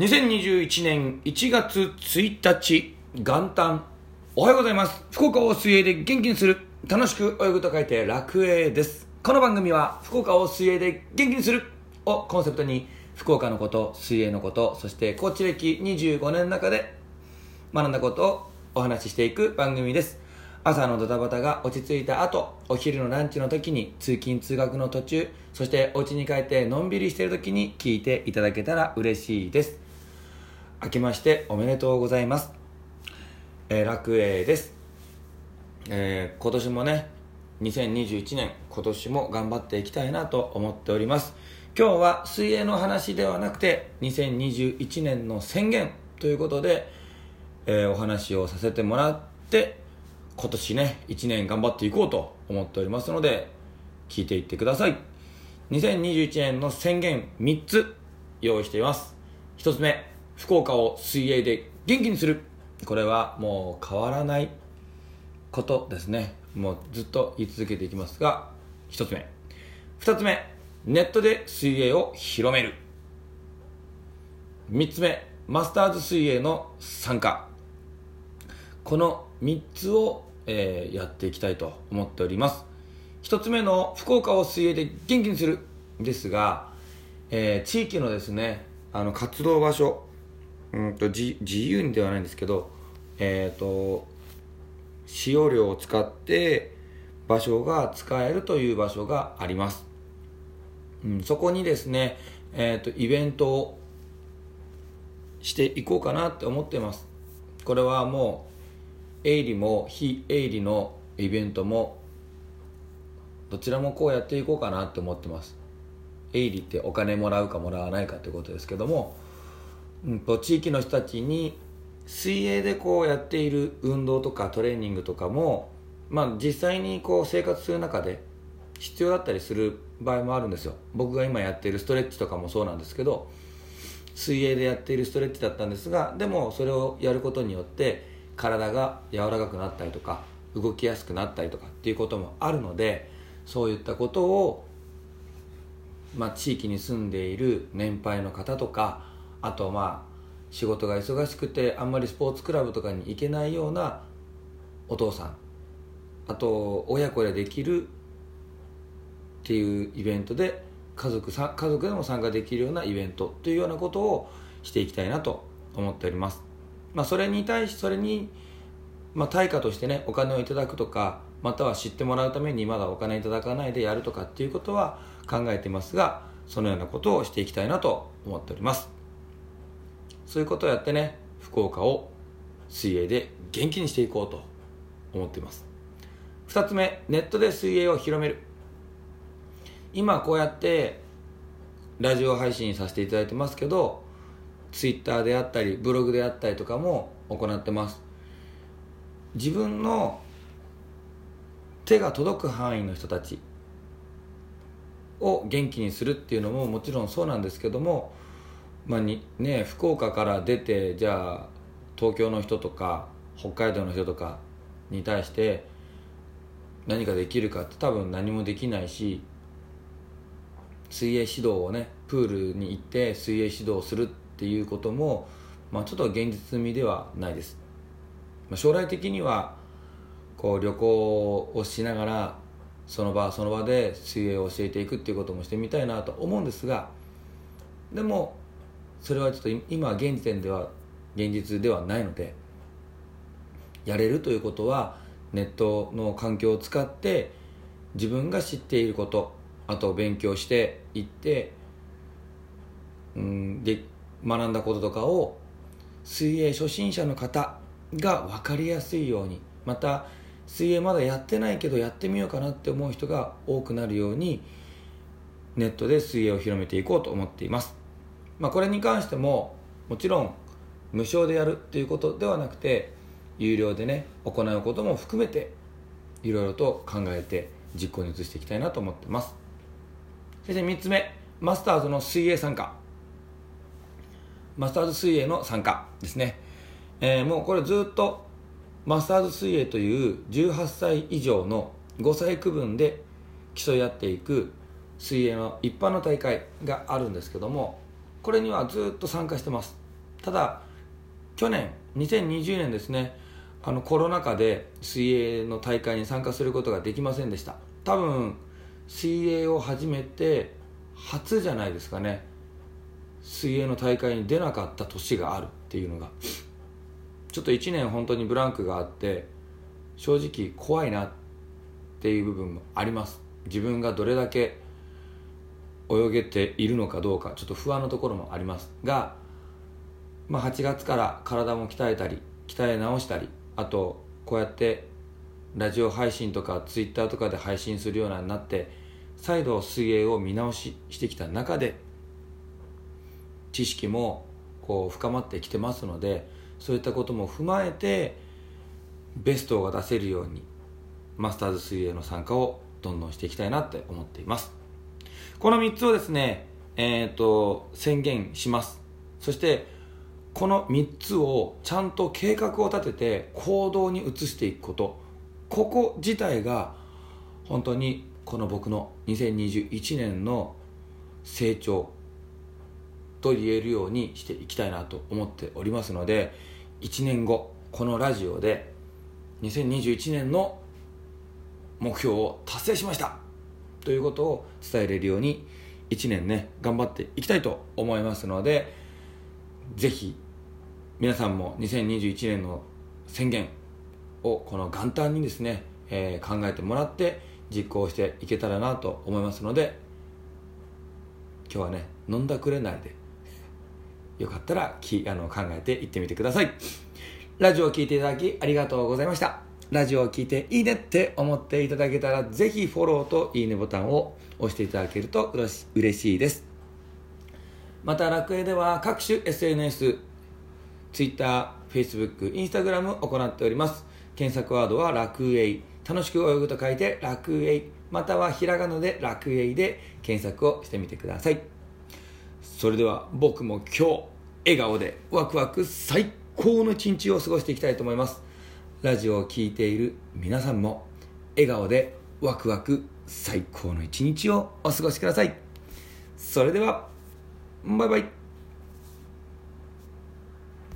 2021年1月1日元旦。おはようございます。福岡を水泳で元気にする。楽しく泳ぐと書いて楽泳です。この番組は福岡を水泳で元気にする。をコンセプトに福岡のこと水泳のことそしてコーチ歴25年の中で学んだことをお話ししていく番組です。朝のドタバタが落ち着いた後お昼のランチの時に通勤通学の途中そしてお家に帰ってのんびりしている時に聞いていただけたら嬉しいです。明けましておめでとうございます、えー、楽栄です、えー、今年もね2021年今年も頑張っていきたいなと思っております。今日は水泳の話ではなくて2021年の宣言ということで、えー、お話をさせてもらって今年ね1年頑張っていこうと思っておりますので聞いていってください。2021年の宣言3つ用意しています。1つ目福岡を水泳で元気にする。これはもう変わらないことですね。もうずっと言い続けていきますが1つ目。2つ目。ネットで水泳を広める。3つ目。マスターズ水泳の参加。この3つを、えー、やっていきたいと思っております。1つ目の福岡を水泳で元気にするですが、えー、地域のですねあの活動場所うんと自由にではないんですけど、えーと、使用料を使って場所が使えるという場所があります、うん、そこにですね、えーと、イベントをしていこうかなって思ってます。これはもう営利も非営利のイベントもどちらもこうやっていこうかなって思ってます。営利ってお金もらうかもらわないかってことですけどもうんと、地域の人たちに水泳でこうやっている運動とかトレーニングとかも、まあ、実際にこう生活する中で必要だったりする場合もあるんですよ。僕が今やっているストレッチとかもそうなんですけど水泳でやっているストレッチだったんですがでもそれをやることによって体が柔らかくなったりとか動きやすくなったりとかっていうこともあるのでそういったことを、まあ、地域に住んでいる年配の方とかあとまあ仕事が忙しくてあんまりスポーツクラブとかに行けないようなお父さん。あと親子でできるっていうイベントで家族さ家族でも参加できるようなイベントというようなことをしていきたいなと思っております、まあ、それに対しそれに、まあ、対価としてねお金をいただくとかまたは知ってもらうためにまだお金いただかないでやるとかっていうことは考えてますがそのようなことをしていきたいなと思っております。そういうことをやってね福岡を水泳で元気にしていこうと思っています。2つ目ネットで水泳を広める。今こうやってラジオ配信させていただいてますけどツイッターであったりブログであったりとかも行ってます。自分の手が届く範囲の人たちを元気にするっていうのももちろんそうなんですけどもまあにね、福岡から出てじゃあ東京の人とか北海道の人とかに対して何かできるかって多分何もできないし水泳指導をねプールに行って水泳指導をするっていうことも、まあ、ちょっと現実味ではないです、まあ、将来的にはこう旅行をしながらその場その場で水泳を教えていくっていうこともしてみたいなと思うんですがでもそれはちょっと今現時点では現実ではないのでやれるということはネットの環境を使って自分が知っていることあと勉強していってうんで学んだこととかを水泳初心者の方が分かりやすいようにまた水泳まだやってないけどやってみようかなって思う人が多くなるようにネットで水泳を広めていこうと思っています。まあ、これに関してももちろん無償でやるっていうことではなくて有料でね行うことも含めていろいろと考えて実行に移していきたいなと思ってます。そして3つ目マスターズの水泳参加。マスターズ水泳の参加ですね、えー、もうこれずっとマスターズ水泳という18歳以上の5歳区分で競い合っていく水泳の一般の大会があるんですけどもこれにはずっと参加してます。ただ去年2020年ですねあのコロナ禍で水泳の大会に参加することができませんでした。多分水泳を始めて初じゃないですかね。水泳の大会に出なかった年があるっていうのが。ちょっと1年本当にブランクがあって正直怖いなっていう部分もあります。自分がどれだけ泳げているのかどうかちょっと不安なところもありますが、まあ、8月から体も鍛えたり鍛え直したりあとこうやってラジオ配信とかツイッターとかで配信するようになって再度水泳を見直ししてきた中で知識もこう深まってきてますのでそういったことも踏まえてベストが出せるようにマスターズ水泳の参加をどんどんしていきたいなって思っています。この3つをですねえっ、ー、と宣言します。そしてこの3つをちゃんと計画を立てて行動に移していくこと。ここ自体が本当にこの僕の2021年の成長と言えるようにしていきたいなと思っておりますので1年後このラジオで2021年の目標を達成しました。ということを伝えれるように1年ね頑張っていきたいと思いますのでぜひ皆さんも2021年の宣言をこの元旦にですね、えー、考えてもらって実行していけたらなと思いますので今日はね飲んだくれないでよかったらきあの考えていってみてください。ラジオを聴いていただきありがとうございました。ラジオを聴いていいねって思っていただけたらぜひフォローといいねボタンを押していただけると嬉しいです。また楽園では各種 SNS Twitter、Facebook、Instagram を行っております。検索ワードは楽園楽しく泳ぐと書いて楽園またはひらがなで楽園で検索をしてみてください。それでは僕も今日笑顔でワクワク最高の一日を過ごしていきたいと思います。ラジオを聴いている皆さんも笑顔でワクワク最高の一日をお過ごしください。それではバイバイ。